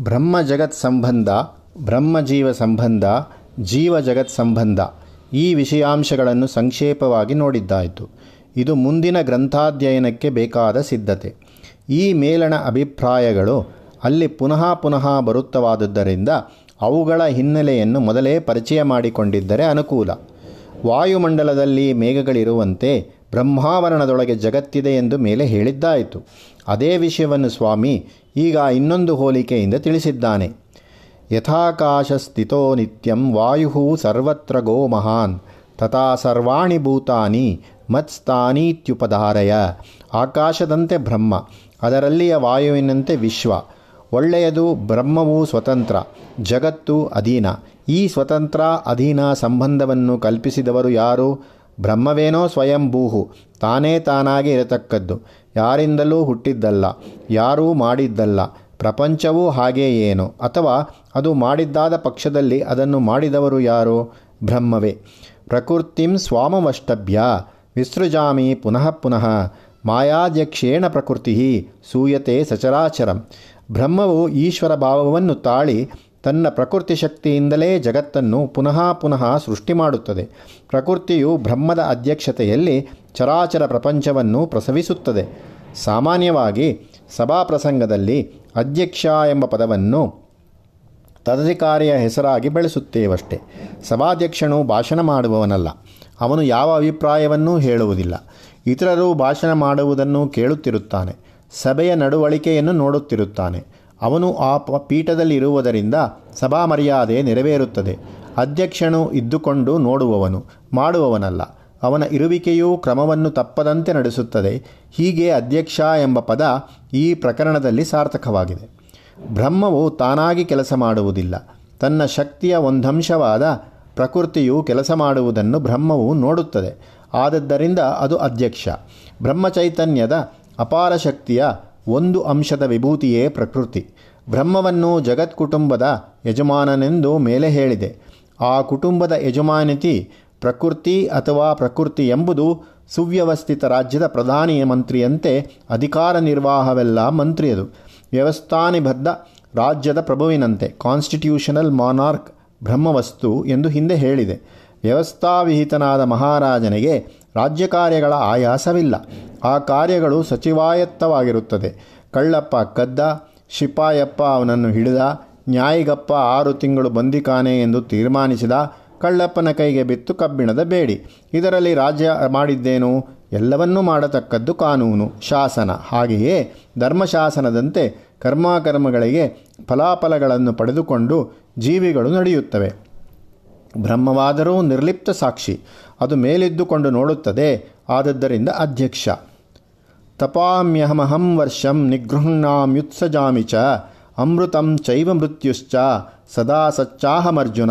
ಬ್ರಹ್ಮ ಜಗತ್ ಸಂಬಂಧ ಬ್ರಹ್ಮಜೀವ ಸಂಬಂಧ, ಜೀವ ಜಗತ್ ಸಂಬಂಧ ಈ ವಿಷಯಾಂಶಗಳನ್ನು ಸಂಕ್ಷೇಪವಾಗಿ ನೋಡಿದ್ದಾಯಿತು. ಇದು ಮುಂದಿನ ಗ್ರಂಥಾಧ್ಯಯನಕ್ಕೆ ಬೇಕಾದ ಸಿದ್ಧತೆ. ಈ ಮೇಲಣ ಅಭಿಪ್ರಾಯಗಳು ಅಲ್ಲಿ ಪುನಃ ಪುನಃ ಬರುತ್ತವಾದುದರಿಂದ ಅವುಗಳ ಹಿನ್ನೆಲೆಯನ್ನು ಮೊದಲೇ ಪರಿಚಯ ಮಾಡಿಕೊಂಡಿದ್ದರೆ ಅನುಕೂಲ. ವಾಯುಮಂಡಲದಲ್ಲಿ ಮೇಘಗಳಿರುವಂತೆ ಬ್ರಹ್ಮಾವರಣದೊಳಗೆ ಜಗತ್ತಿದೆ ಎಂದು ಮೇಲೆ ಹೇಳಿದ್ದಾಯಿತು. ಅದೇ ವಿಷಯವನ್ನು ಸ್ವಾಮಿ ಈಗ ಇನ್ನೊಂದು ಹೋಲಿಕೆಯಿಂದ ತಿಳಿಸಿದ್ದಾನೆ. ಯಥಾಕಾಶ ಸ್ಥಿತೋ ನಿತ್ಯಂ ವಾಯು ಸರ್ವತ್ರ ಗೋ ಮಹಾನ್, ತಥಾ ಸರ್ವಾಣಿ ಭೂತಾನಿ ಮತ್ಸ್ಥಾನೀತ್ಯುಪಧಾರಯ ಆಕಾಶದಂತೆ ಬ್ರಹ್ಮ, ಅದರಲ್ಲಿಯ ವಾಯುವಿನಂತೆ ವಿಶ್ವ. ಒಳ್ಳೆಯದು ಬ್ರಹ್ಮವು ಸ್ವತಂತ್ರ, ಜಗತ್ತು ಅಧೀನ. ಈ ಸ್ವತಂತ್ರ ಅಧೀನ ಸಂಬಂಧವನ್ನು ಕಲ್ಪಿಸಿದವರು ಯಾರು? ಬ್ರಹ್ಮವೇನೋ ಸ್ವಯಂಭೂಹು, ತಾನೇ ತಾನಾಗಿ ಇರತಕ್ಕದ್ದು. ಯಾರಿಂದಲೂ ಹುಟ್ಟಿದ್ದಲ್ಲ, ಯಾರೂ ಮಾಡಿದ್ದಲ್ಲ. ಪ್ರಪಂಚವೂ ಹಾಗೇ ಏನು? ಅಥವಾ ಅದು ಮಾಡಿದ್ದಾದ ಪಕ್ಷದಲ್ಲಿ ಅದನ್ನು ಮಾಡಿದವರು ಯಾರು? ಬ್ರಹ್ಮವೇ. ಪ್ರಕೃತಿಂ ಸ್ವಾಮವಷ್ಟಭ್ಯ. ವಿಸೃಜಾಮಿ ಪುನಃ ಪುನಃ. ಮಾಯಾಧ್ಯಕ್ಷೇಣ ಪ್ರಕೃತಿ ಸೂಯತೆ ಸಚರಾಚರಂ. ಬ್ರಹ್ಮವು ಈಶ್ವರ ಭಾವವನ್ನು ತಾಳಿ ತನ್ನ ಪ್ರಕೃತಿ ಶಕ್ತಿಯಿಂದಲೇ ಜಗತ್ತನ್ನು ಪುನಃ ಪುನಃ ಸೃಷ್ಟಿ ಮಾಡುತ್ತದೆ. ಪ್ರಕೃತಿಯು ಬ್ರಹ್ಮದ ಅಧ್ಯಕ್ಷತೆಯಲ್ಲಿ ಚರಾಚರ ಪ್ರಪಂಚವನ್ನು ಪ್ರಸವಿಸುತ್ತದೆ. ಸಾಮಾನ್ಯವಾಗಿ ಸಭಾ ಪ್ರಸಂಗದಲ್ಲಿ ಅಧ್ಯಕ್ಷ ಎಂಬ ಪದವನ್ನು ತದಧಿಕಾರಿಯ ಹೆಸರಾಗಿ ಬೆಳೆಸುತ್ತೇವಷ್ಟೆ. ಸಭಾಧ್ಯಕ್ಷನು ಭಾಷಣ ಮಾಡುವವನಲ್ಲ. ಅವನು ಯಾವ ಅಭಿಪ್ರಾಯವನ್ನೂ ಹೇಳುವುದಿಲ್ಲ. ಇತರರು ಭಾಷಣ ಮಾಡುವುದನ್ನು ಕೇಳುತ್ತಿರುತ್ತಾನೆ. ಸಭೆಯ ನಡವಳಿಕೆಯನ್ನು ನೋಡುತ್ತಿರುತ್ತಾನೆ. ಅವನು ಆ ಪೀಠದಲ್ಲಿ ಇರುವುದರಿಂದ ಸಭಾ ಮರ್ಯಾದೆ ನೆರವೇರುತ್ತದೆ. ಅಧ್ಯಕ್ಷನು ಇದ್ದುಕೊಂಡು ನೋಡುವವನು, ಮಾಡುವವನಲ್ಲ. ಅವನ ಇರುವಿಕೆಯೂ ಕ್ರಮವನ್ನು ತಪ್ಪದಂತೆ ನಡೆಸುತ್ತದೆ. ಹೀಗೆ ಅಧ್ಯಕ್ಷ ಎಂಬ ಪದ ಈ ಪ್ರಕರಣದಲ್ಲಿ ಸಾರ್ಥಕವಾಗಿದೆ. ಬ್ರಹ್ಮವು ತಾನಾಗಿ ಕೆಲಸ ಮಾಡುವುದಿಲ್ಲ. ತನ್ನ ಶಕ್ತಿಯ ಒಂದಂಶವಾದ ಪ್ರಕೃತಿಯು ಕೆಲಸ ಮಾಡುವುದನ್ನು ಬ್ರಹ್ಮವು ನೋಡುತ್ತದೆ. ಆದದ್ದರಿಂದ ಅದು ಅಧ್ಯಕ್ಷ. ಬ್ರಹ್ಮಚೈತನ್ಯದ ಅಪಾರ ಶಕ್ತಿಯ ಒಂದು ಅಂಶದ ವಿಭೂತಿಯೇ ಪ್ರಕೃತಿ. ಬ್ರಹ್ಮವನ್ನು ಜಗತ್ ಕುಟುಂಬದ ಯಜಮಾನನೆಂದು ಮೇಲೆ ಹೇಳಿದೆ. ಆ ಕುಟುಂಬದ ಯಜಮಾನಿತಿ ಪ್ರಕೃತಿ ಅಥವಾ ಪ್ರಕೃತಿ ಎಂಬುದು ಸುವ್ಯವಸ್ಥಿತ ರಾಜ್ಯದ ಪ್ರಧಾನಿ ಮಂತ್ರಿಯಂತೆ ಅಧಿಕಾರ ನಿರ್ವಾಹವೆಲ್ಲ ಮಂತ್ರಿಯದು. ವ್ಯವಸ್ಥಾನಿಬದ್ಧ ರಾಜ್ಯದ ಪ್ರಭುವಿನಂತೆ ಕಾನ್ಸ್ಟಿಟ್ಯೂಷನಲ್ ಮಾನಾರ್ಕ್ ಬ್ರಹ್ಮವಸ್ತು ಎಂದು ಹಿಂದೆ ಹೇಳಿದೆ. ವ್ಯವಸ್ಥಾವಿಹಿತನಾದ ಮಹಾರಾಜನಿಗೆ ರಾಜ್ಯ ಕಾರ್ಯಗಳ ಆಯಾಸವಿಲ್ಲ. ಆ ಕಾರ್ಯಗಳು ಸಚಿವಾಯತ್ತವಾಗಿರುತ್ತದೆ. ಕಳ್ಳಪ್ಪ ಕದ್ದ, ಶಿಪಾಯಪ್ಪ ಅವನನ್ನು ಹಿಡಿದ, ನ್ಯಾಯಿಗಪ್ಪ ಆರು ತಿಂಗಳು ಬಂದಿಕಾನೆ ಎಂದು ತೀರ್ಮಾನಿಸಿದ ಕಳ್ಳಪ್ಪನ ಕೈಗೆ ಬಿತ್ತು ಕಬ್ಬಿಣದ ಬೇಡಿ. ಇದರಲ್ಲಿ ರಾಜ್ಯ ಮಾಡಿದ್ದೇನು? ಎಲ್ಲವನ್ನೂ ಮಾಡತಕ್ಕದ್ದು ಕಾನೂನು, ಶಾಸನ. ಹಾಗೆಯೇ ಧರ್ಮಶಾಸನದಂತೆ ಕರ್ಮಾಕರ್ಮಗಳಿಗೆ ಫಲಾಫಲಗಳನ್ನು ಪಡೆದುಕೊಂಡು ಜೀವಿಗಳು ನಡೆಯುತ್ತವೆ. ಬ್ರಹ್ಮವಾದರೂ ನಿರ್ಲಿಪ್ತ ಸಾಕ್ಷಿ. ಅದು ಮೇಲಿದ್ದುಕೊಂಡು ನೋಡುತ್ತದೆ, ಆದದ್ದರಿಂದ ಅಧ್ಯಕ್ಷ. ತಪಾಮ್ಯಹಮಹಂ ವರ್ಷಂ ನಿಗೃಹ್ಣಾಮ್ಯುತ್ಸಜಾಮಿ ಚ, ಅಮೃತಂ ಚೈವ ಮೃತ್ಯುಶ್ಚ, ಸದಾ ಸಚ್ಚಾಹಮರ್ಜುನ,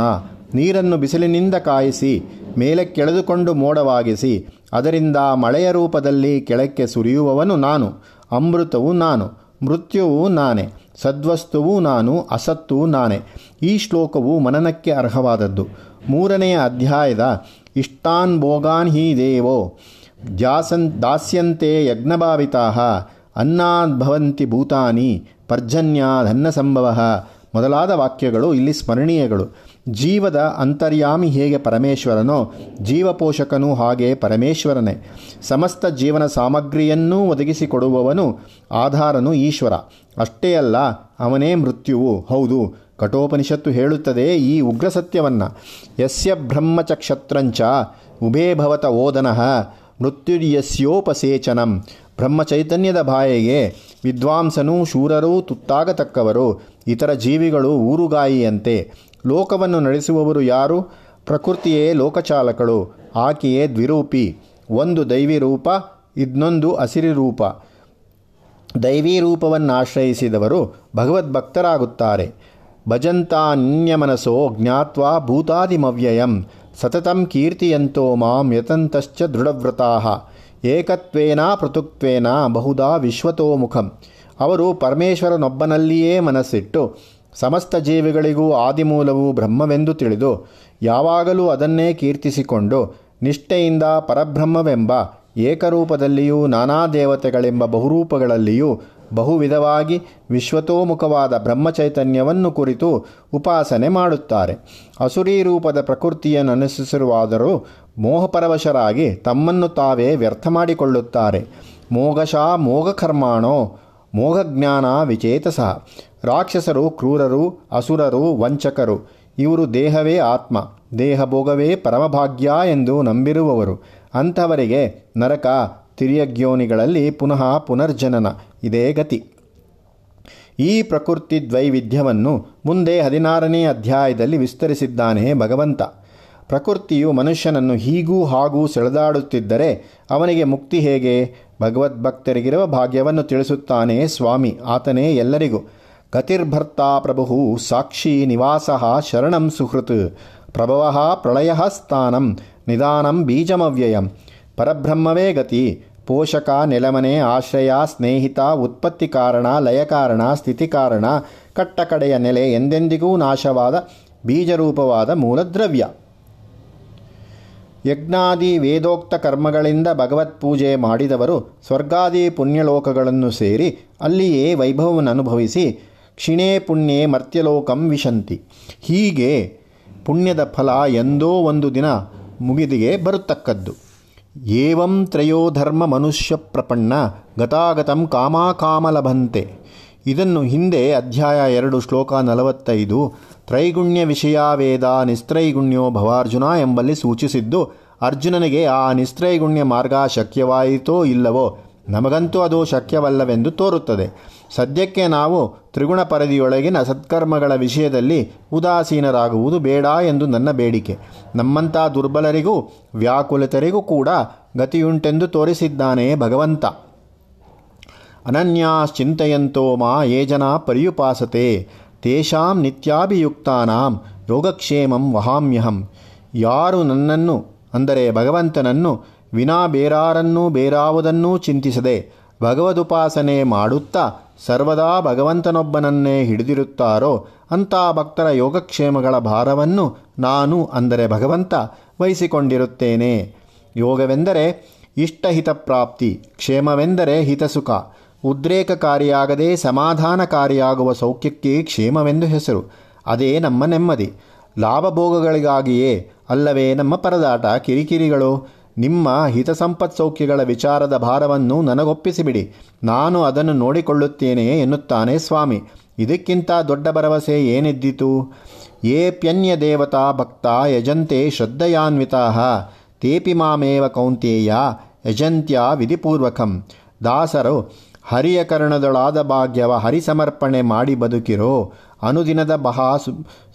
ನೀರನ್ನು ಬಿಸಿಲಿನಿಂದ ಕಾಯಿಸಿ ಮೇಲೆ ಕೆಳೆದುಕೊಂಡು ಮೋಡವಾಗಿಸಿ, ಅದರಿಂದ ಮಳೆಯ ರೂಪದಲ್ಲಿ ಕೆಳಕ್ಕೆ ಸುರಿಯುವವನು ನಾನು, ಅಮೃತವು ನಾನು, ಮೃತ್ಯುವು ನಾನೇ, ಸದ್ವಸ್ತುವು ನಾನು, ಅಸತ್ತು ನಾನೇ, ಈ ಶ್ಲೋಕವು ಮನನಕ್ಕೆ ಅರ್ಹವಾದದ್ದು. ಮೂರನೆಯ ಅಧ್ಯಾಯದ ಇಷ್ಟಾನ್ ಭೋಗಾನ್ ಹಿ ದೇವೋ ದ್ಯಾಸನ್ ದಾಸ್ಯಂತೆ ಯಜ್ಞಭಾವಿತಾ ಅನ್ನದ್ಭವಂತಿ ಭೂತಾನಿ ಪರ್ಜನ್ಯಾದನ್ನ ಸಂಭವ ಮೊದಲಾದ ವಾಕ್ಯಗಳು, ಇಲ್ಲಿ ಸ್ಮರಣೀಯಗಳು. ಜೀವದ ಅಂತರ್ಯಾಮಿ ಹೇಗೆ ಪರಮೇಶ್ವರನೋ, ಜೀವಪೋಷಕನೂ ಹಾಗೆ ಪರಮೇಶ್ವರನೇ. ಸಮಸ್ತ ಜೀವನ ಸಾಮಗ್ರಿಯನ್ನೂ ಒದಗಿಸಿಕೊಡುವವನು ಆಧಾರನು ಈಶ್ವರ. ಅಷ್ಟೇ ಅಲ್ಲ, ಅವನೇ ಮೃತ್ಯುವು. ಹೌದು ಕಠೋಪನಿಷತ್ತು ಹೇಳುತ್ತದೆ ಈ ಉಗ್ರ ಸತ್ಯವನ್ನ. ಯಸ್ಯ ಬ್ರಹ್ಮಚಕ್ಷತ್ರಂಚ ಉಭೇ ಭವತ ಓದನಃ ಮೃತ್ಯುರ್ಯಸ್ಯೋಪಸೇಚನಂ. ಬ್ರಹ್ಮಚೈತನ್ಯದ ಬಾಯಿಗೆ ವಿದ್ವಾಂಸನೂ ಶೂರರೂ ತುತ್ತಾಗತಕ್ಕವರು, ಇತರ ಜೀವಿಗಳು ಊರುಗಾಯಿಯಂತೆ. ಲೋಕವನ್ನು ನಡೆಸುವವರು ಯಾರು? ಪ್ರಕೃತಿಯೇ ಲೋಕಚಾಲಕಳು, ಆಕೆಯೇ ದ್ವಿರೂಪಿ. ಒಂದು ದೈವಿ ರೂಪ ಇನ್ನೊಂದು ಹಸಿರಿ ರೂಪ ದೈವೀ ರೂಪವನ್ನಾಶ್ರಯಿಸಿದವರು ಭಗವದ್ಭಕ್ತರಾಗುತ್ತಾರೆ. ಭಜಂತಾನ್ಯಮನಸೋ ಜ್ಞಾತ್ವಾ ಭೂತಾದಿಮವ್ಯಯಂ. ಸತತಂ ಕೀರ್ತಿಯಂತೋ ಮಾಂ ಯತಂತಶ್ಚ ದೃಢವ್ರತಾ. ಏಕತ್ವೇನ ಪೃಥುಕ್ವೇನ ಬಹುದಾ ವಿಶ್ವತೋಮುಖಂ ಅವರು ಪರಮೇಶ್ವರನೊಬ್ಬನಲ್ಲಿಯೇ ಮನಸ್ಸಿಟ್ಟು, ಸಮಸ್ತ ಜೀವಿಗಳಿಗೂ ಆದಿಮೂಲವು ಬ್ರಹ್ಮವೆಂದು ತಿಳಿದು, ಯಾವಾಗಲೂ ಅದನ್ನೇ ಕೀರ್ತಿಸಿಕೊಂಡು, ನಿಷ್ಠೆಯಿಂದ ಪರಬ್ರಹ್ಮವೆಂಬ ಏಕರೂಪದಲ್ಲಿಯೂ ನಾನಾ ದೇವತೆಗಳೆಂಬ ಬಹುರೂಪಗಳಲ್ಲಿಯೂ ಬಹುವಿಧವಾಗಿ ವಿಶ್ವತೋಮುಖವಾದ ಬ್ರಹ್ಮಚೈತನ್ಯವನ್ನು ಕುರಿತು ಉಪಾಸನೆ ಮಾಡುತ್ತಾರೆ. ಅಸುರಿ ರೂಪದ ಪ್ರಕೃತಿಯನ್ನು ಅನುಸರಿಸಿರುವಾದರೂ ಮೋಹಪರವಶರಾಗಿ ತಮ್ಮನ್ನು ತಾವೇ ವ್ಯರ್ಥ ಮಾಡಿಕೊಳ್ಳುತ್ತಾರೆ. ಮೋಘಶಾ ಮೋಘಕರ್ಮಾಣೋ, ಮೋಘಜ್ಞಾನ ವಿಚೇತಸ. ರಾಕ್ಷಸರು ಕ್ರೂರರು, ಅಸುರರು ವಂಚಕರು. ಇವರು ದೇಹವೇ ಆತ್ಮ, ದೇಹಭೋಗವೇ ಪರಮಭಾಗ್ಯ ಎಂದು ನಂಬಿರುವವರು. ಅಂಥವರಿಗೆ ನರಕ ತಿರ್ಯಗ್ಯೋನಿಗಳಲ್ಲಿ ಪುನಃ ಪುನರ್ಜನನ. ಇದೇ ಗತಿ. ಈ ಪ್ರಕೃತಿ ದ್ವೈವಿಧ್ಯವನ್ನು ಮುಂದೆ ಹದಿನಾರನೇ ಅಧ್ಯಾಯದಲ್ಲಿ ವಿಸ್ತರಿಸಿದ್ದಾನೆ ಭಗವಂತ. ಪ್ರಕೃತಿಯು ಮನುಷ್ಯನನ್ನು ಹೀಗೂ ಹಾಗೂ ಸೆಳೆದಾಡುತ್ತಿದ್ದರೆ ಅವನಿಗೆ ಮುಕ್ತಿ ಹೇಗೆ? ಭಗವದ್ಭಕ್ತರಿಗಿರುವ ಭಾಗ್ಯವನ್ನು ತಿಳಿಸುತ್ತಾನೆ ಸ್ವಾಮಿ, ಆತನೇ ಎಲ್ಲರಿಗೂ. ಗತಿರ್ಭರ್ತಾ ಪ್ರಭು ಸಾಕ್ಷಿ ನಿವಾಸ ಶರಣಂ ಸುಹೃತ್. ಪ್ರಭವ ಪ್ರಳಯ ಸ್ಥಾನಂ, ನಿಧಾನಂ ಬೀಜಮವ್ಯಯಂ. ಪರಬ್ರಹ್ಮವೇ ಗತಿ. ಪೋಷಕ, ನೆಲಮನೆ, ಆಶ್ರಯ, ಸ್ನೇಹಿತ, ಉತ್ಪತ್ತಿ ಕಾರಣ, ಲಯ ಕಾರಣ, ಸ್ಥಿತಿ ಕಾರಣ ಕಟ್ಟಕಡೆಯ ನೆಲೆ ಎಂದೆಂದಿಗೂ ನಾಶವಾದ ಬೀಜರೂಪವಾದ ಮೂಲದ್ರವ್ಯ. ಯಜ್ಞಾದಿ ವೇದೋಕ್ತ ಕರ್ಮಗಳಿಂದ ಭಗವತ್ ಪೂಜೆ ಮಾಡಿದವರು ಸ್ವರ್ಗಾದಿ ಪುಣ್ಯಲೋಕಗಳನ್ನು ಸೇರಿ ಅಲ್ಲಿಯೇ ವೈಭವವನ್ನು ಅನುಭವಿಸಿ ಕ್ಷಿಣೇ ಪುಣ್ಯೇ ಮರ್ತ್ಯಲೋಕಂ ವಿಶಂತಿ. ಹೀಗೆ ಪುಣ್ಯದ ಫಲ ಎಂದೋ ಒಂದು ದಿನ ಮುಗಿದಿಗೆ ಬರುತ್ತಕ್ಕದ್ದು ಏವಂ ತ್ರಯೋಧರ್ಮ ಮನುಷ್ಯ ಪ್ರಪಣ್ಣ ಗತಾಗತಂ ಕಾಮಾಕಾಮಲಭಂತೆ. ಇದನ್ನು ಹಿಂದೆ ಅಧ್ಯಾಯ ಎರಡು, ಶ್ಲೋಕ ನಲವತ್ತೈದು, ತ್ರೈಗುಣ್ಯ ವಿಷಯಾವೇದ ನಿಸ್ತ್ರೈಗುಣ್ಯೋ ಭವಾರ್ಜುನ ಎಂಬಲ್ಲಿ ಸೂಚಿಸಿದ್ದು, ಅರ್ಜುನನಿಗೆ ಆ ನಿಸ್ತ್ರೈಗುಣ್ಯ ಮಾರ್ಗ ಶಕ್ಯವಾಯಿತೋ ಇಲ್ಲವೋ, ನಮಗಂತೂ ಅದು ಶಕ್ಯವಲ್ಲವೆಂದು ತೋರುತ್ತದೆ. ಸದ್ಯಕ್ಕೆ ನಾವು ತ್ರಿಗುಣ ಪರಿಧಿಯೊಳಗಿನ ಸತ್ಕರ್ಮಗಳ ವಿಷಯದಲ್ಲಿ ಉದಾಸೀನರಾಗುವುದು ಬೇಡ ಎಂದು ನನ್ನ ಬೇಡಿಕೆ. ನಮ್ಮಂಥ ದುರ್ಬಲರಿಗೂ, ವ್ಯಾಕುಲಿತರಿಗೂ ಕೂಡ ಗತಿಯುಂಟೆಂದು ತೋರಿಸಿದ್ದಾನೆ ಭಗವಂತ. ಅನನ್ಯಾಶ್ಚಿಂತೆಯಂತೋ ಮಾ ಯೇ ಜನ ಪರ್ಯುಪಾಸತೆ. ತೇಷಾಂ ನಿತ್ಯಾಭಿಯುಕ್ತಾನಾಂ ಯೋಗಕ್ಷೇಮಂ ವಹಾಮ್ಯಹಂ. ಯಾರು ನನ್ನನ್ನು, ಅಂದರೆ ಭಗವಂತನನ್ನು, ವಿನಾ ಬೇರಾರನ್ನೂ ಬೇರಾವುದನ್ನೂ ಚಿಂತಿಸದೆ ಭಗವದುಪಾಸನೆ ಮಾಡುತ್ತಾ ಸರ್ವದಾ ಭಗವಂತನೊಬ್ಬನನ್ನೇ ಹಿಡಿದಿರುತ್ತಾರೋ ಅಂಥ ಭಕ್ತರ ಯೋಗಕ್ಷೇಮಗಳ ಭಾರವನ್ನು ನಾನು ಅಂದರೆ ಭಗವಂತ ವಹಿಸಿಕೊಂಡಿರುತ್ತೇನೆ. ಯೋಗವೆಂದರೆ ಇಷ್ಟಹಿತ ಪ್ರಾಪ್ತಿ ಕ್ಷೇಮವೆಂದರೆ ಹಿತಸುಖ. ಉದ್ರೇಕಕಾರಿಯಾಗದೆ ಸಮಾಧಾನಕಾರಿಯಾಗುವ ಸೌಖ್ಯಕ್ಕೆ ಕ್ಷೇಮವೆಂದು ಹೆಸರು. ಅದೇ ನಮ್ಮ ನೆಮ್ಮದಿ. ಲಾಭಭೋಗಗಳಿಗಾಗಿಯೇ ಅಲ್ಲವೇ ನಮ್ಮ ಪರದಾಟ ಕಿರಿಕಿರಿಗಳು. ನಿಮ್ಮ ಹಿತಸಂಪತ್ ಸೌಖ್ಯಗಳ ವಿಚಾರದ ಭಾರವನ್ನು ನನಗೊಪ್ಪಿಸಿಬಿಡಿ. ನಾನು ಅದನ್ನು ನೋಡಿಕೊಳ್ಳುತ್ತೇನೆ ಎನ್ನುತ್ತಾನೆ ಸ್ವಾಮಿ. ಇದಕ್ಕಿಂತ ದೊಡ್ಡ ಭರವಸೆ ಏನಿದ್ದಿತು? ಪ್ಯನ್ಯ ದೇವತಾ ಭಕ್ತ ಯಜಂತೆ ಶ್ರದ್ಧೆಯಾನ್ವಿತಾ. ತೇಪಿ ಮಾಮೇವ ಕೌಂತೇಯ ಯಜಂತ್ಯ ವಿಧಿಪೂರ್ವಕಂ. ದಾಸರು, ಹರಿಯ ಕರ್ಣದೊಳಾದ ಭಾಗ್ಯವ ಹರಿಸಮರ್ಪಣೆ ಮಾಡಿ ಬದುಕಿರೋ. ಅನುದಿನದ ಬಹಾ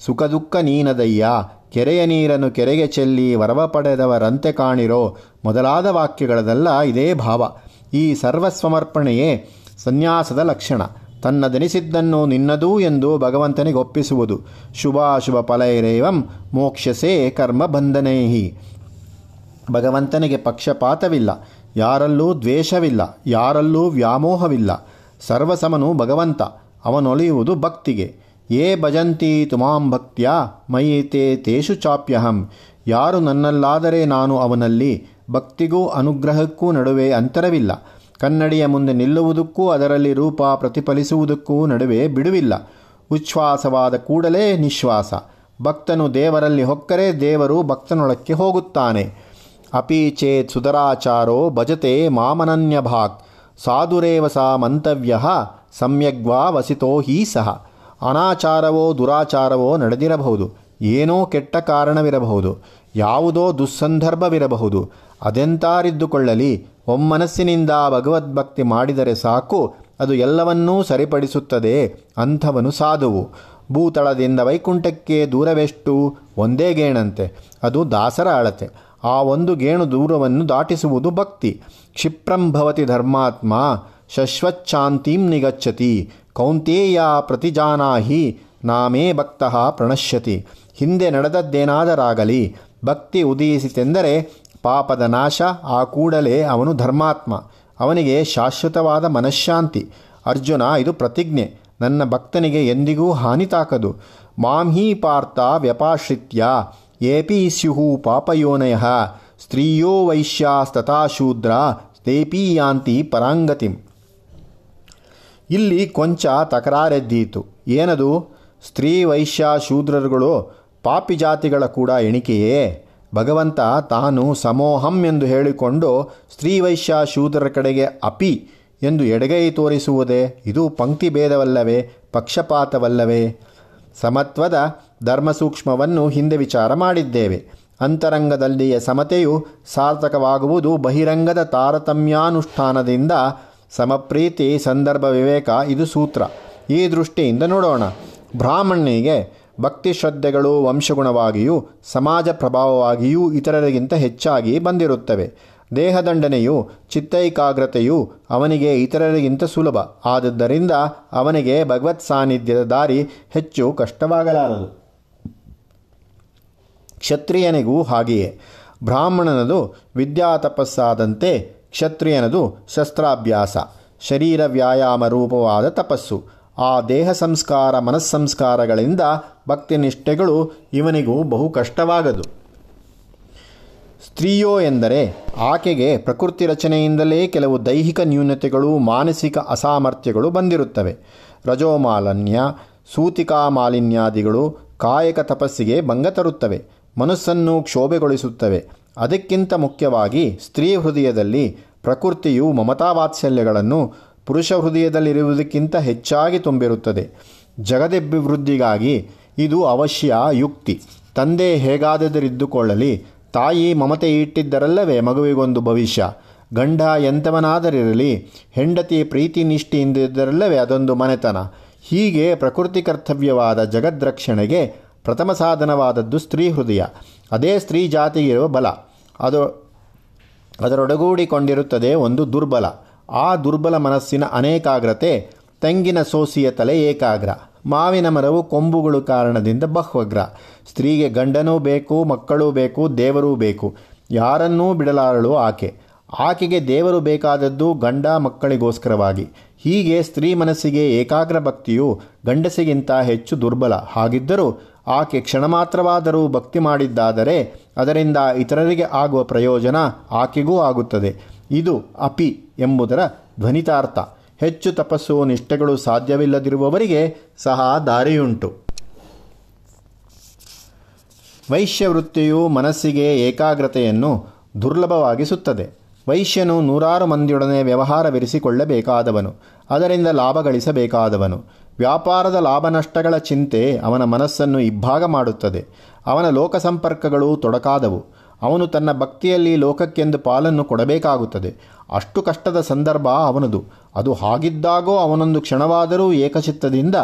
ಸುಖ ದುಃಖ ನೀನದಯ್ಯ. ಕೆರೆಯ ನೀರನ್ನು ಕೆರೆಗೆ ಚೆಲ್ಲಿ ವರವ ಪಡೆದವರಂತೆ ಕಾಣಿರೋ ಮೊದಲಾದ ವಾಕ್ಯಗಳದೆಲ್ಲ ಇದೇ ಭಾವ. ಈ ಸರ್ವಸ್ವಮರ್ಪಣೆಯೇ ಸನ್ಯಾಸದ ಲಕ್ಷಣ. ತನ್ನ ತನ್ನದೆನಿಸಿದ್ದನ್ನು ನಿನ್ನದು ಎಂದು ಭಗವಂತನಿಗೆ ಒಪ್ಪಿಸುವುದು. ಶುಭಾಶುಭ ಫಲೈರೇವಂ ಮೋಕ್ಷಸೇ ಕರ್ಮ ಬಂಧನೇಹಿ. ಭಗವಂತನಿಗೆ ಪಕ್ಷಪಾತವಿಲ್ಲ. ಯಾರಲ್ಲೂ ದ್ವೇಷವಿಲ್ಲ. ಯಾರಲ್ಲೂ ವ್ಯಾಮೋಹವಿಲ್ಲ. ಸರ್ವಸಮನು ಭಗವಂತ. ಅವನೊಲಿಯುವುದು ಭಕ್ತಿಗೆ. ಯೇ ಭಜಂತಿ ತುಮಾಂ ಭಕ್ತ್ಯ, ಮಯಿತೆ ತೇಷು ಚಾಪ್ಯಹಂ. ಯಾರು ನನ್ನಲ್ಲಾದರೆ ನಾನು ಅವನಲ್ಲಿ, ಭಕ್ತಿಗೂ ಅನುಗ್ರಹಕ್ಕೂ ನಡುವೆ ಅಂತರವಿಲ್ಲ. ಕನ್ನಡಿಯ ಮುಂದೆ ನಿಲ್ಲುವುದಕ್ಕೂ ಅದರಲ್ಲಿ ರೂಪ ಪ್ರತಿಫಲಿಸುವುದಕ್ಕೂ ನಡುವೆ ಬಿಡುವಿಲ್ಲ. ಉಚ್ಛ್ವಾಸವಾದ ಕೂಡಲೇ ನಿಶ್ವಾಸ. ಭಕ್ತನು ದೇವರಲ್ಲಿ ಹೊಕ್ಕರೆ ದೇವರು ಭಕ್ತನೊಳಕ್ಕೆ ಹೋಗುತ್ತಾನೆ. ಅಪಿ ಚೇತ್ ಸುಧರಾಚಾರೋ ಭಜತೆ ಮಾಮನನ್ಯಭಾಕ್. ಸಾಧುರೇವ ಸಾ ಮಂತವ್ಯ, ಸಮ್ಯಗ್ವಾ ವಸಿತೋ ಹೀ ಸಹ. ಅನಾಚಾರವೋ ದುರಾಚಾರವೋ ನಡೆದಿರಬಹುದು. ಏನೋ ಕೆಟ್ಟ ಕಾರಣವಿರಬಹುದು. ಯಾವುದೋ ದುಸ್ಸಂದರ್ಭವಿರಬಹುದು. ಅದೆಂತಾರಿದ್ದುಕೊಳ್ಳಲಿ? ಒಮ್ಮನಸ್ಸಿನಿಂದ ಭಗವದ್ಭಕ್ತಿ ಮಾಡಿದರೆ ಸಾಕು. ಅದು ಎಲ್ಲವನ್ನೂ ಸರಿಪಡಿಸುತ್ತದೆ ಅಂಥವನು ಸಾಧುವು. ಭೂತಳದಿಂದ ವೈಕುಂಠಕ್ಕೆ ದೂರವೆಷ್ಟು? ಒಂದೇ ಗೇಣಂತೆ. ಅದು ದಾಸರ ಅಳತೆ. ಆ ಒಂದು ಗೇಣು ದೂರವನ್ನು ದಾಟಿಸುವುದು ಭಕ್ತಿ. ಕ್ಷಿಪ್ರಂ ಭವತಿ ಧರ್ಮಾತ್ಮ. ಶಶ್ವಚ್ಛಾಂತೀಂ ನಿಗಚ್ಚತಿ ಕೌಂತೇಯ ಪ್ರತಿಜಾನಾಹಿ, ನಾಮೇ ಭಕ್ತಃ ಪ್ರಣಶ್ಯತಿ. ಹಿಂದೆ ನಡೆದದ್ದೇನಾದರಾಗಲಿ, ಭಕ್ತಿ ಉದಯಿಸಿತೆಂದರೆ ಪಾಪದ ನಾಶ ಆ ಕೂಡಲೇ ಅವನು ಧರ್ಮಾತ್ಮ. ಅವನಿಗೆ ಶಾಶ್ವತವಾದ ಮನಃಶಾಂತಿ. ಅರ್ಜುನ, ಇದು ಪ್ರತಿಜ್ಞೆ. ನನ್ನ ಭಕ್ತನಿಗೆ ಎಂದಿಗೂ ಹಾನಿ ತಾಕದು. ಮಾಂ ಹೀ ಪಾರ್ಥ ವ್ಯಪಾಶ್ರಿತ್ಯ, ಏಪಿ ಸ್ಯುಹು ಪಾಪಯೋನಯ. ಸ್ತ್ರೀಯೋ ವೈಶ್ಯಾಸ್ತಥಾ ಶೂದ್ರ, ತೇಪಿ ಯಾಂತಿ ಪರಾಂಗತಿಂ. ಇಲ್ಲಿ ಕೊಂಚ ತಕರಾರೆದ್ದೀತು. ಏನದು? ಸ್ತ್ರೀ ವೈಶ್ಯ ಶೂದ್ರರುಗಳು ಪಾಪಿ ಜಾತಿಗಳ ಕೂಡ ಎಣಿಕೆಯೇ? ಭಗವಂತ ತಾನು ಸಮೋಹಂ ಎಂದು ಹೇಳಿಕೊಂಡು ಸ್ತ್ರೀ ವೈಶ್ಯ ಶೂದ್ರರ ಕಡೆಗೆ ಅಪಿ ಎಂದು ಎಡಗೈ ತೋರಿಸುವುದೇ? ಇದು ಪಂಕ್ತಿ ಭೇದವಲ್ಲವೇ ಪಕ್ಷಪಾತವಲ್ಲವೇ? ಸಮತ್ವದ ಧರ್ಮಸೂಕ್ಷ್ಮವನ್ನು ಹಿಂದೆ ವಿಚಾರ ಮಾಡಿದ್ದೇವೆ. ಅಂತರಂಗದಲ್ಲಿಯ ಸಮತೆಯು ಸಾರ್ಥಕವಾಗುವುದು ಬಹಿರಂಗದ ತಾರತಮ್ಯಾನುಷ್ಠಾನದಿಂದ ಸಮಪ್ರೀತಿ, ಸಂದರ್ಭ, ವಿವೇಕ, ಇದು ಸೂತ್ರ. ಈ ದೃಷ್ಟಿಯಿಂದ ನೋಡೋಣ. ಬ್ರಾಹ್ಮಣನಿಗೆ ಭಕ್ತಿ ಶ್ರದ್ಧೆಗಳು ವಂಶಗುಣವಾಗಿಯೂ, ಸಮಾಜ ಪ್ರಭಾವವಾಗಿಯೂ ಇತರರಿಗಿಂತ ಹೆಚ್ಚಾಗಿ ಬಂದಿರುತ್ತವೆ. ದೇಹದಂಡನೆಯು, ಚಿತ್ತೈಕಾಗ್ರತೆಯು ಅವನಿಗೆ ಇತರರಿಗಿಂತ ಸುಲಭ. ಆದದ್ದರಿಂದ ಅವನಿಗೆ ಭಗವತ್ ಸಾನ್ನಿಧ್ಯದ ದಾರಿ ಹೆಚ್ಚು ಕಷ್ಟವಾಗಲಾರದು. ಕ್ಷತ್ರಿಯನಿಗೂ ಹಾಗೆಯೇ. ಬ್ರಾಹ್ಮಣನದು ವಿದ್ಯಾ ತಪಸ್ಸಾದಂತೆ ಕ್ಷತ್ರಿಯನದು ಶಸ್ತ್ರಾಭ್ಯಾಸ, ಶರೀರ ವ್ಯಾಯಾಮ ರೂಪವಾದ ತಪಸ್ಸು. ಆ ದೇಹ ಸಂಸ್ಕಾರ, ಮನಸ್ಸಂಸ್ಕಾರಗಳಿಂದ ಭಕ್ತಿನಿಷ್ಠೆಗಳು ಇವನಿಗೂ ಬಹು ಕಷ್ಟವಾಗದು. ಸ್ತ್ರೀಯೋ ಎಂದರೆ ಆಕೆಗೆ ಪ್ರಕೃತಿ ರಚನೆಯಿಂದಲೇ ಕೆಲವು ದೈಹಿಕ ನ್ಯೂನತೆಗಳು, ಮಾನಸಿಕ ಅಸಾಮರ್ಥ್ಯಗಳು ಬಂದಿರುತ್ತವೆ. ರಜೋಮಾಲಿನ್ಯ ಸೂತಿಕಾ ಮಾಲಿನ್ಯಾದಿಗಳು ಕಾಯಕ ತಪಸ್ಸಿಗೆ ಭಂಗ ತರುತ್ತವೆ, ಮನಸ್ಸನ್ನು ಕ್ಷೋಭೆಗೊಳಿಸುತ್ತವೆ. ಅದಕ್ಕಿಂತ ಮುಖ್ಯವಾಗಿ ಸ್ತ್ರೀ ಹೃದಯದಲ್ಲಿ ಪ್ರಕೃತಿಯು ಮಮತಾವಾತ್ಸಲ್ಯಗಳನ್ನು ಪುರುಷ ಹೃದಯದಲ್ಲಿರುವುದಕ್ಕಿಂತ ಹೆಚ್ಚಾಗಿ ತುಂಬಿರುತ್ತದೆ. ಜಗದಭಿವೃದ್ಧಿಗಾಗಿ ಇದು ಅವಶ್ಯ ಯುಕ್ತಿ. ತಂದೆ ಹೇಗಾದದರಿದ್ದುಕೊಳ್ಳಲಿ, ತಾಯಿ ಮಮತೆ ಇಟ್ಟಿದ್ದರಲ್ಲವೇ ಮಗುವಿಗೊಂದು ಭವಿಷ್ಯ. ಗಂಡ ಎಂಥವನಾದರಿರಲಿ, ಹೆಂಡತಿ ಪ್ರೀತಿ ನಿಷ್ಠೆಯಿಂದಿದ್ದರಲ್ಲವೇ ಅದೊಂದು ಮನೆತನ. ಹೀಗೆ ಪ್ರಕೃತಿ ಕರ್ತವ್ಯವಾದ ಜಗದ್ರಕ್ಷಣೆಗೆ ಪ್ರಥಮ ಸಾಧನವಾದದ್ದು ಸ್ತ್ರೀ ಹೃದಯ. ಅದೇ ಸ್ತ್ರೀ ಜಾತಿಗಿರುವ ಬಲ. ಅದು ಅದರೊಡಗೂಡಿಕೊಂಡಿರುತ್ತದೆ ಒಂದು ದುರ್ಬಲ. ಆ ದುರ್ಬಲ ಮನಸ್ಸಿನ ಅನೇಕಾಗ್ರತೆ ತೆಂಗಿನ ಸೋಸಿಯ ತಲೆ ಏಕಾಗ್ರ. ಮಾವಿನ ಮರವು ಕೊಂಬುಗಳು ಕಾರಣದಿಂದ ಬಹ್ವಗ್ರ ಸ್ತ್ರೀಗೆ ಗಂಡನೂ ಬೇಕು, ಮಕ್ಕಳೂ ಬೇಕು, ದೇವರೂ ಬೇಕು. ಯಾರನ್ನೂ ಬಿಡಲಾರಳು ಆಕೆ. ಆಕೆಗೆ ದೇವರು ಬೇಕಾದದ್ದು ಗಂಡ ಮಕ್ಕಳಿಗೋಸ್ಕರವಾಗಿ. ಹೀಗೆ ಸ್ತ್ರೀ ಮನಸ್ಸಿಗೆ ಏಕಾಗ್ರ ಭಕ್ತಿಯು ಗಂಡಸಿಗಿಂತ ಹೆಚ್ಚು ದುರ್ಬಲ. ಹಾಗಿದ್ದರೂ ಆಕೆ ಕ್ಷಣ ಮಾತ್ರವಾದರೂ ಭಕ್ತಿ ಮಾಡಿದ್ದಾದರೆ ಅದರಿಂದ ಇತರರಿಗೆ ಆಗುವ ಪ್ರಯೋಜನ ಆಕೆಗೂ ಆಗುತ್ತದೆ. ಇದು ಅಪಿ ಎಂಬುದರ ಧ್ವನಿತಾರ್ಥ. ಹೆಚ್ಚು ತಪಸ್ಸು ನಿಷ್ಠೆಗಳು ಸಾಧ್ಯವಿಲ್ಲದಿರುವವರಿಗೆ ಸಹ ದಾರಿಯುಂಟು. ವೈಶ್ಯವೃತ್ತಿಯು ಮನಸ್ಸಿಗೆ ಏಕಾಗ್ರತೆಯನ್ನು ದುರ್ಲಭವಾಗಿಸುತ್ತದೆ. ವೈಶ್ಯನು ನೂರಾರು ಮಂದಿಯೊಡನೆ ವ್ಯವಹಾರವಿರಿಸಿಕೊಳ್ಳಬೇಕಾದವನು. ಅದರಿಂದ ಲಾಭ ಗಳಿಸಬೇಕಾದವನು. ವ್ಯಾಪಾರದ ಲಾಭ ನಷ್ಟಗಳ ಚಿಂತೆ ಅವನ ಮನಸ್ಸನ್ನು ಇಬ್ಬಾಗ ಮಾಡುತ್ತದೆ. ಅವನ ಲೋಕ ಸಂಪರ್ಕಗಳು ತೊಡಕಾದವು. ಅವನು ತನ್ನ ಭಕ್ತಿಯಲ್ಲಿ ಲೋಕಕ್ಕೆಂದು ಪಾಲನ್ನು ಕೊಡಬೇಕಾಗುತ್ತದೆ. ಅಷ್ಟು ಕಷ್ಟದ ಸಂದರ್ಭ ಅವನದು. ಅದು ಹಾಗಿದ್ದಾಗೋ ಅವನೊಂದು ಕ್ಷಣವಾದರೂ ಏಕಚಿತ್ತದಿಂದ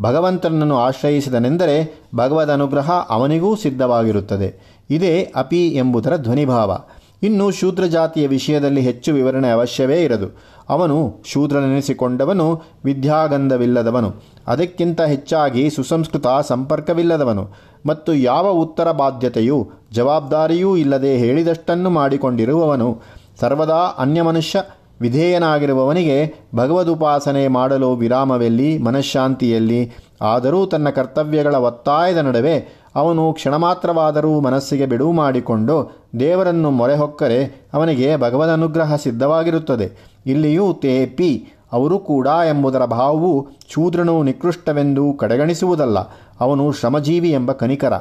ಭಗವಂತನನ್ನು ಆಶ್ರಯಿಸಿದನೆಂದರೆ ಭಗವದ್ ಅನುಗ್ರಹ ಅವನಿಗೂ ಸಿದ್ಧವಾಗಿರುತ್ತದೆ. ಇದೇ ಅಪಿ ಎಂಬುದರ ಧ್ವನಿಭಾವ. ಇನ್ನು ಶೂದ್ರ ಜಾತಿಯ ವಿಷಯದಲ್ಲಿ ಹೆಚ್ಚು ವಿವರಣೆ ಅವಶ್ಯವೇ ಇರದು. ಅವನು ಶೂದ್ರನೆನಿಸಿಕೊಂಡವನು, ವಿದ್ಯಾಗಂಧವಿಲ್ಲದವನು. ಅದಕ್ಕಿಂತ ಹೆಚ್ಚಾಗಿ ಸುಸಂಸ್ಕೃತ ಸಂಪರ್ಕವಿಲ್ಲದವನು. ಮತ್ತು ಯಾವ ಉತ್ತರ ಬಾಧ್ಯತೆಯೂ, ಜವಾಬ್ದಾರಿಯೂ ಇಲ್ಲದೆ ಹೇಳಿದಷ್ಟನ್ನು ಮಾಡಿಕೊಂಡಿರುವವನು, ಸರ್ವದಾ ಅನ್ಯ ಮನುಷ್ಯ ವಿಧೇಯನಾಗಿರುವವನಿಗೆ ಭಗವದುಪಾಸನೆ ಮಾಡಲು ವಿರಾಮವೆಲ್ಲಿ, ಮನಃಶಾಂತಿಯಲ್ಲಿ ಆದರೂ ತನ್ನ ಕರ್ತವ್ಯಗಳ ಒತ್ತಾಯದ ನಡುವೆ ಅವನು ಕ್ಷಣಮಾತ್ರವಾದರೂ ಮನಸ್ಸಿಗೆ ಬಿಡುವು ಮಾಡಿಕೊಂಡು ದೇವರನ್ನು ಮೊರೆಹೊಕ್ಕರೆ ಅವನಿಗೆ ಭಗವದ್ ಅನುಗ್ರಹ ಸಿದ್ಧವಾಗಿರುತ್ತದೆ. ಇಲ್ಲಿಯೂ ತೇಪಿ ಅವರು ಕೂಡ ಎಂಬುದರ ಭಾವವು ಶೂದ್ರನು ನಿಕೃಷ್ಟವೆಂದು ಕಡೆಗಣಿಸುವುದಲ್ಲ. ಅವನು ಶ್ರಮಜೀವಿ ಎಂಬ ಕನಿಕರ.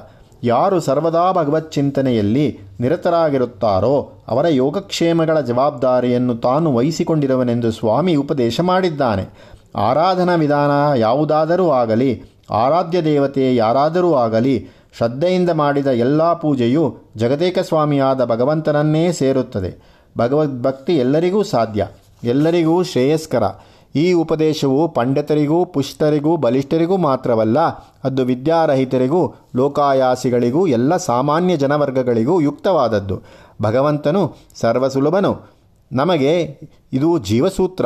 ಯಾರು ಸರ್ವದಾ ಭಗವತ್ ಚಿಂತನೆಯಲ್ಲಿ ನಿರತರಾಗಿರುತ್ತಾರೋ ಅವರ ಯೋಗಕ್ಷೇಮಗಳ ಜವಾಬ್ದಾರಿಯನ್ನು ತಾನು ವಹಿಸಿಕೊಂಡಿರುವನೆಂದು ಸ್ವಾಮಿ ಉಪದೇಶ ಮಾಡಿದ್ದಾನೆ. ಆರಾಧನಾ ವಿಧಾನ ಯಾವುದಾದರೂ ಆಗಲಿ, ಆರಾಧ್ಯ ದೇವತೆ ಯಾರಾದರೂ ಆಗಲಿ, ಶ್ರದ್ಧೆಯಿಂದ ಮಾಡಿದ ಎಲ್ಲ ಪೂಜೆಯು ಜಗದೇಕ ಸ್ವಾಮಿಯಾದ ಭಗವಂತನನ್ನೇ ಸೇರುತ್ತದೆ. ಭಗವದ್ಭಕ್ತಿ ಎಲ್ಲರಿಗೂ ಸಾಧ್ಯ, ಎಲ್ಲರಿಗೂ ಶ್ರೇಯಸ್ಕರ. ಈ ಉಪದೇಶವು ಪಂಡಿತರಿಗೂ ಪುಷ್ಟರಿಗೂ ಬಲಿಷ್ಠರಿಗೂ ಮಾತ್ರವಲ್ಲ, ಅದು ವಿದ್ಯಾರಹಿತರಿಗೂ, ಲೋಕಾಯಾಸಿಗಳಿಗೂ, ಎಲ್ಲ ಸಾಮಾನ್ಯ ಜನವರ್ಗಗಳಿಗೂ ಯುಕ್ತವಾದದ್ದು. ಭಗವಂತನು ಸರ್ವಸುಲಭನು. ನಮಗೆ ಇದು ಜೀವಸೂತ್ರ.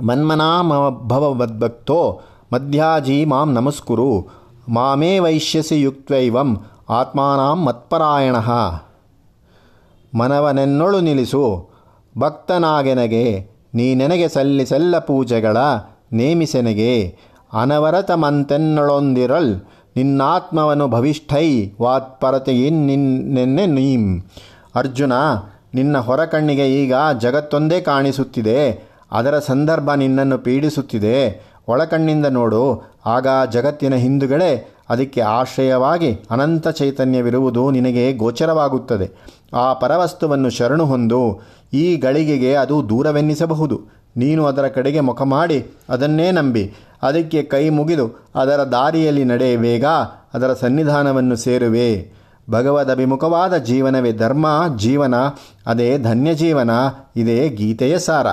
ಮನ್ಮನಾ ಭವದ್ಭಕ್ತೋ ಮಧ್ಯಾಜಿ ಮಾಂ ನಮಸ್ಕುರು, ಮಾಮೇ ವೈಶ್ಯಸಿ ಯುಕ್ತೈವಂ ಆತ್ಮಾನಾಂ ಮತ್ಪರಾಯಣ. ಮನವನೆನ್ನೊಳು ನಿಲ್ಲಿಸು, ಭಕ್ತನಾಗೆನಗೆ ನೀ ನೆನಗೆ ಸಲ್ಲಿಸೆಲ್ಲ ಪೂಜೆಗಳ ನೇಮಿಸೆನಗೆ ಅನವರತ ಮಂತೆನ್ನೊಳೊಂದಿರಲ್ ನಿನ್ನಾತ್ಮವನು ಭವಿಷ್ಠೈ ವಾತ್ಪರತೆಯಿನ್ ನಿನ್ನೆನ್ನೆ ನೀಂ. ಅರ್ಜುನ, ನಿನ್ನ ಹೊರಕಣ್ಣಿಗೆ ಈಗ ಜಗತ್ತೊಂದೇ ಕಾಣಿಸುತ್ತಿದೆ ಅದರ ಸಂದರ್ಭ ನಿನ್ನನ್ನು ಪೀಡಿಸುತ್ತಿದೆ. ಒಳಕಣ್ಣಿಂದ ನೋಡು. ಆಗ ಜಗತ್ತಿನ ಹಿಂದುಗಳೇ ಅದಕ್ಕೆ ಆಶ್ರಯವಾಗಿ ಅನಂತ ಚೈತನ್ಯವಿರುವುದು ನಿನಗೆ ಗೋಚರವಾಗುತ್ತದೆ. ಆ ಪರವಸ್ತುವನ್ನು ಶರಣು ಹೊಂದು ಈ ಗಳಿಗೆಗೆ ಅದು ದೂರವೆನ್ನಿಸಬಹುದು. ನೀನು ಅದರ ಕಡೆಗೆ ಮುಖ ಮಾಡಿ ಅದನ್ನೇ ನಂಬಿ, ಅದಕ್ಕೆ ಕೈ ಮುಗಿದು ಅದರ ದಾರಿಯಲ್ಲಿ ನಡೆ ಬೇಗ ಅದರ ಸನ್ನಿಧಾನವನ್ನು ಸೇರುವೆ. ಭಗವದಭಿಮುಖವಾದ ಜೀವನವೇ ಧರ್ಮ, ಜೀವನ, ಅದೇ ಧನ್ಯ ಜೀವನ ಇದೇ ಗೀತೆಯ ಸಾರ.